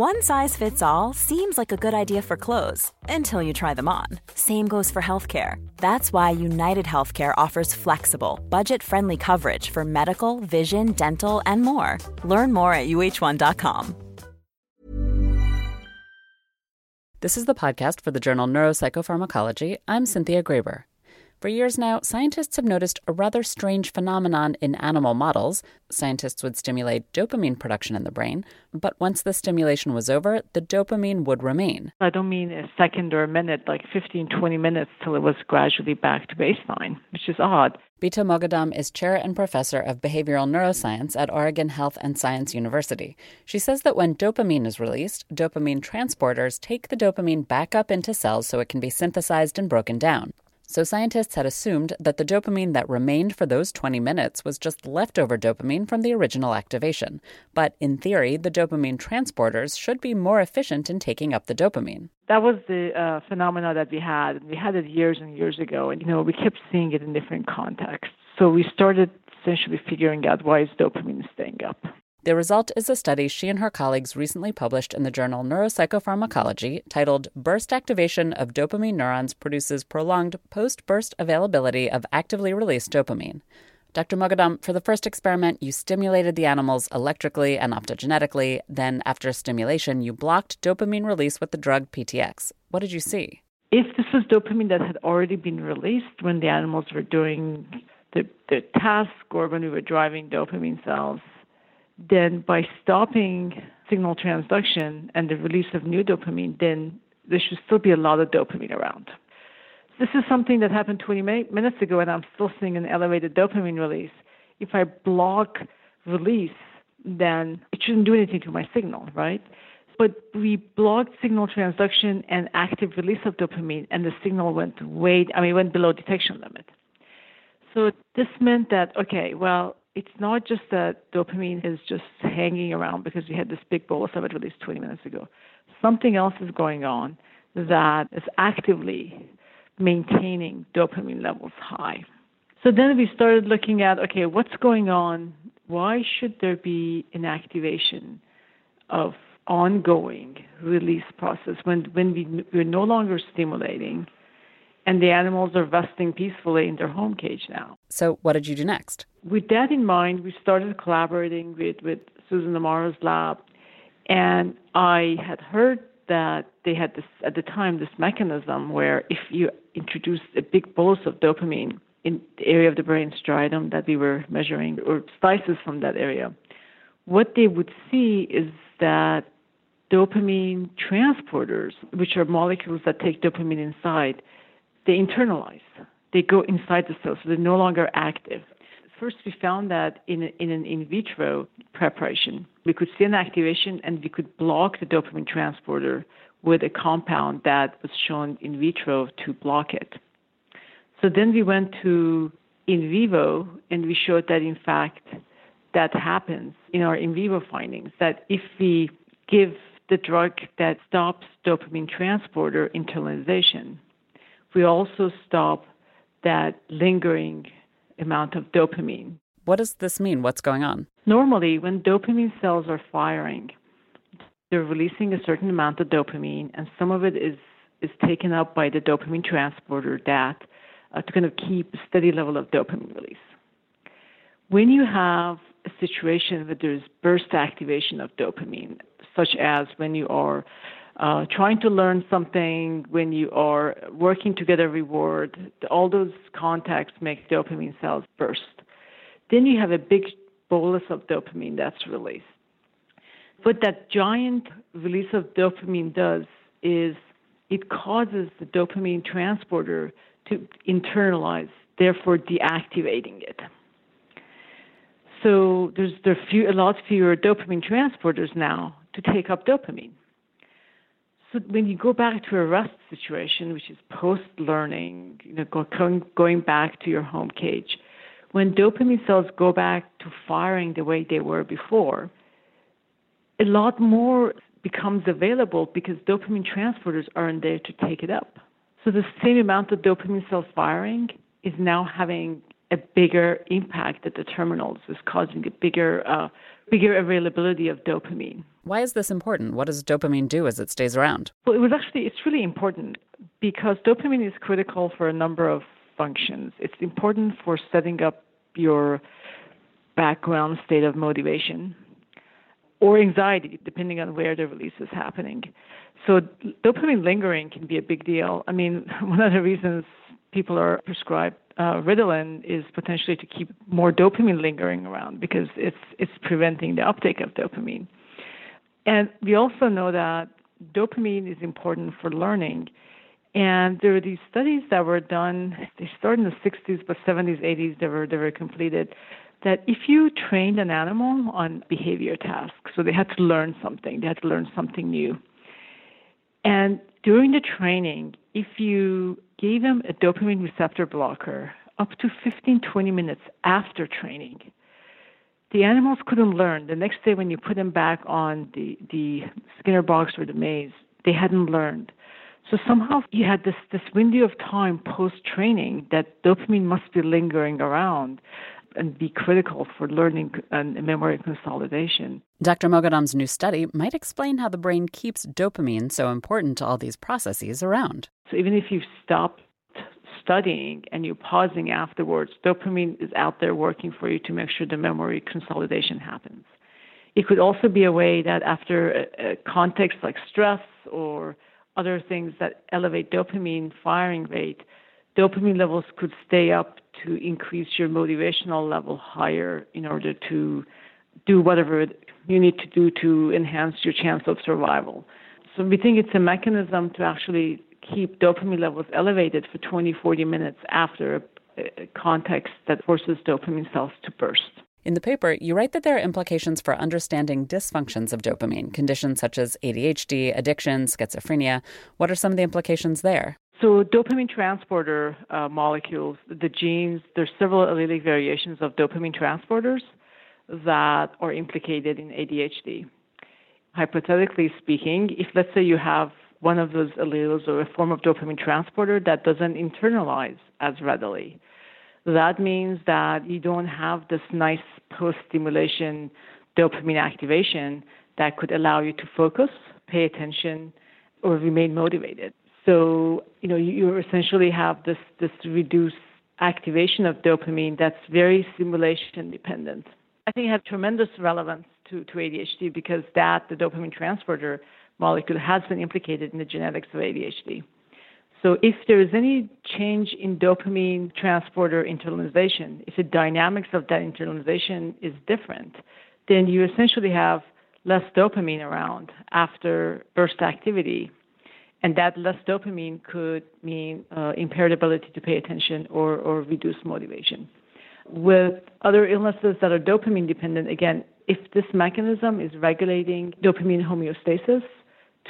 One size fits all seems like a good idea for clothes until you try them on. Same goes for healthcare. That's why United Healthcare offers flexible, budget friendly coverage for medical, vision, dental, and more. Learn more at uh1.com. This is the podcast for the journal Neuropsychopharmacology. I'm Cynthia Graber. For years now, scientists have noticed a rather strange phenomenon in animal models. Scientists would stimulate dopamine production in the brain, but once the stimulation was over, the dopamine would remain. I don't mean a second or a minute, like 15, 20 minutes till it was gradually back to baseline, which is odd. Bita Moghaddam is chair and professor of behavioral neuroscience at Oregon Health and Science University. She says that when dopamine is released, dopamine transporters take the dopamine back up into cells so it can be synthesized and broken down. So scientists had assumed that the dopamine that remained for those 20 minutes was just leftover dopamine from the original activation. But in theory, the dopamine transporters should be more efficient in taking up the dopamine. That was the uh, phenomena that we had. We had it years and years ago, and you know we kept seeing it in different contexts. So we started essentially figuring out why is dopamine staying up. The result is a study she and her colleagues recently published in the journal Neuropsychopharmacology titled Burst Activation of Dopamine Neurons Produces Prolonged Post Burst Availability of Actively Released Dopamine. Dr. Moghaddam, for the first experiment, you stimulated the animals electrically and optogenetically. Then, after stimulation, you blocked dopamine release with the drug TTX. What did you see? If this was dopamine that had already been released when the animals were doing the, the task or when we were driving dopamine cells, then by stopping signal transduction and the release of new dopamine, then there should still be a lot of dopamine around. This is something that happened 20 minutes ago, and I'm still seeing an elevated dopamine release. If I block release, then it shouldn't do anything to my signal, right? But we blocked signal transduction and active release of dopamine, and the signal went way, I mean, went below detection limit. So this meant that, okay, well, it's not just that dopamine is just hanging around because we had this big bolus of it released 20 minutes ago. Something else is going on that is actively maintaining dopamine levels high. So then we started looking at okay, what's going on? Why should there be an activation of ongoing release process when, when we, we're no longer stimulating and the animals are resting peacefully in their home cage now? So, what did you do next? with that in mind, we started collaborating with, with Susan Amara's lab. And I had heard that they had this, at the time, this mechanism where if you introduce a big bolus of dopamine in the area of the brain striatum that we were measuring, or slices from that area, what they would see is that dopamine transporters, which are molecules that take dopamine inside, they internalize. They go inside the cell, so they're no longer active. First, we found that in, in an in vitro preparation, we could see an activation and we could block the dopamine transporter with a compound that was shown in vitro to block it. So then we went to in vivo and we showed that in fact that happens in our in vivo findings that if we give the drug that stops dopamine transporter internalization, we also stop that lingering amount of dopamine. What does this mean? What's going on? Normally, when dopamine cells are firing, they're releasing a certain amount of dopamine, and some of it is, is taken up by the dopamine transporter DAT uh, to kind of keep a steady level of dopamine release. When you have a situation where there's burst activation of dopamine, such as when you are uh, trying to learn something, when you are working to get a reward, all those contacts make dopamine cells burst. Then you have a big bolus of dopamine that's released. What that giant release of dopamine does is it causes the dopamine transporter to internalize, therefore deactivating it. So there's there few, a lot fewer dopamine transporters now to take up dopamine. So when you go back to a rest situation, which is post-learning, you know, going, back to your home cage, when dopamine cells go back to firing the way they were before, a lot more becomes available because dopamine transporters aren't there to take it up. So the same amount of dopamine cells firing is now having a bigger impact at the terminals, is causing a bigger uh, bigger availability of dopamine. Why is this important? What does dopamine do as it stays around? Well, it was actually it's really important because dopamine is critical for a number of functions. It's important for setting up your background state of motivation or anxiety, depending on where the release is happening. So dopamine lingering can be a big deal. I mean, one of the reasons people are prescribed uh, Ritalin is potentially to keep more dopamine lingering around because it's it's preventing the uptake of dopamine. And we also know that dopamine is important for learning. And there are these studies that were done. They started in the 60s, but 70s, 80s, they were they were completed. That if you trained an animal on behavior tasks, so they had to learn something, they had to learn something new. And during the training, if you gave them a dopamine receptor blocker up to 15, 20 minutes after training. The animals couldn't learn. The next day, when you put them back on the, the Skinner box or the maze, they hadn't learned. So somehow you had this, this window of time post training that dopamine must be lingering around and be critical for learning and memory consolidation. Dr. Moghaddam's new study might explain how the brain keeps dopamine so important to all these processes around. So even if you stop studying and you're pausing afterwards, dopamine is out there working for you to make sure the memory consolidation happens. It could also be a way that after a, a context like stress or other things that elevate dopamine firing rate, dopamine levels could stay up to increase your motivational level higher in order to do whatever you need to do to enhance your chance of survival. So we think it's a mechanism to actually keep dopamine levels elevated for 20, 40 minutes after a, context that forces dopamine cells to burst. In the paper, you write that there are implications for understanding dysfunctions of dopamine, conditions such as ADHD, addiction, schizophrenia. What are some of the implications there? So, dopamine transporter uh, molecules, the genes, there's several allelic variations of dopamine transporters that are implicated in ADHD. Hypothetically speaking, if let's say you have one of those alleles or a form of dopamine transporter that doesn't internalize as readily. That means that you don't have this nice post stimulation dopamine activation that could allow you to focus, pay attention, or remain motivated. So, you know, you, essentially have this, this reduced activation of dopamine that's very stimulation dependent. I think it has tremendous relevance to, to ADHD because that, the dopamine transporter, molecule has been implicated in the genetics of ADHD. So if there is any change in dopamine transporter internalization, if the dynamics of that internalization is different, then you essentially have less dopamine around after burst activity. And that less dopamine could mean uh, impaired ability to pay attention or, or reduced motivation. With other illnesses that are dopamine dependent, again, if this mechanism is regulating dopamine homeostasis,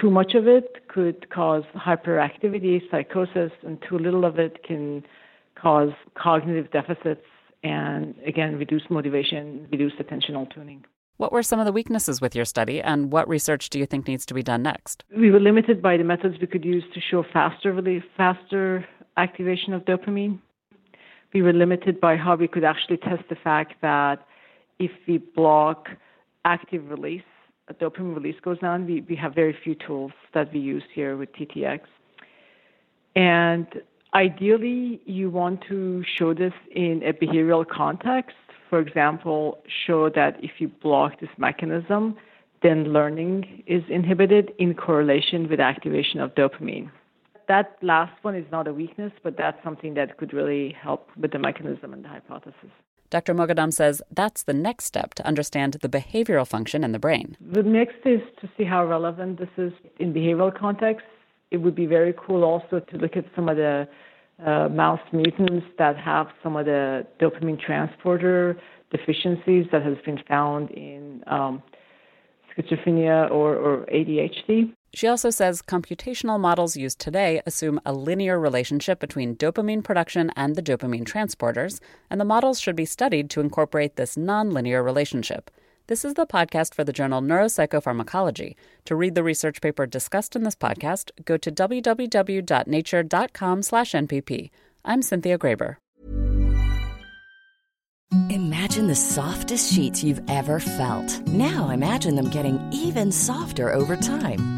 too much of it could cause hyperactivity, psychosis, and too little of it can cause cognitive deficits and, again, reduce motivation, reduce attentional tuning. What were some of the weaknesses with your study, and what research do you think needs to be done next? We were limited by the methods we could use to show faster relief, faster activation of dopamine. We were limited by how we could actually test the fact that if we block active release, dopamine release goes down, we, we have very few tools that we use here with TTX. And ideally, you want to show this in a behavioral context. For example, show that if you block this mechanism, then learning is inhibited in correlation with activation of dopamine. That last one is not a weakness, but that's something that could really help with the mechanism and the hypothesis. Dr. Moghaddam says that's the next step to understand the behavioral function in the brain. The next is to see how relevant this is in behavioral context. It would be very cool also to look at some of the uh, mouse mutants that have some of the dopamine transporter deficiencies that has been found in um, schizophrenia or, or ADHD. She also says computational models used today assume a linear relationship between dopamine production and the dopamine transporters, and the models should be studied to incorporate this nonlinear relationship. This is the podcast for the journal Neuropsychopharmacology. To read the research paper discussed in this podcast, go to www.nature.com/npp. I'm Cynthia Graber. Imagine the softest sheets you've ever felt. Now imagine them getting even softer over time.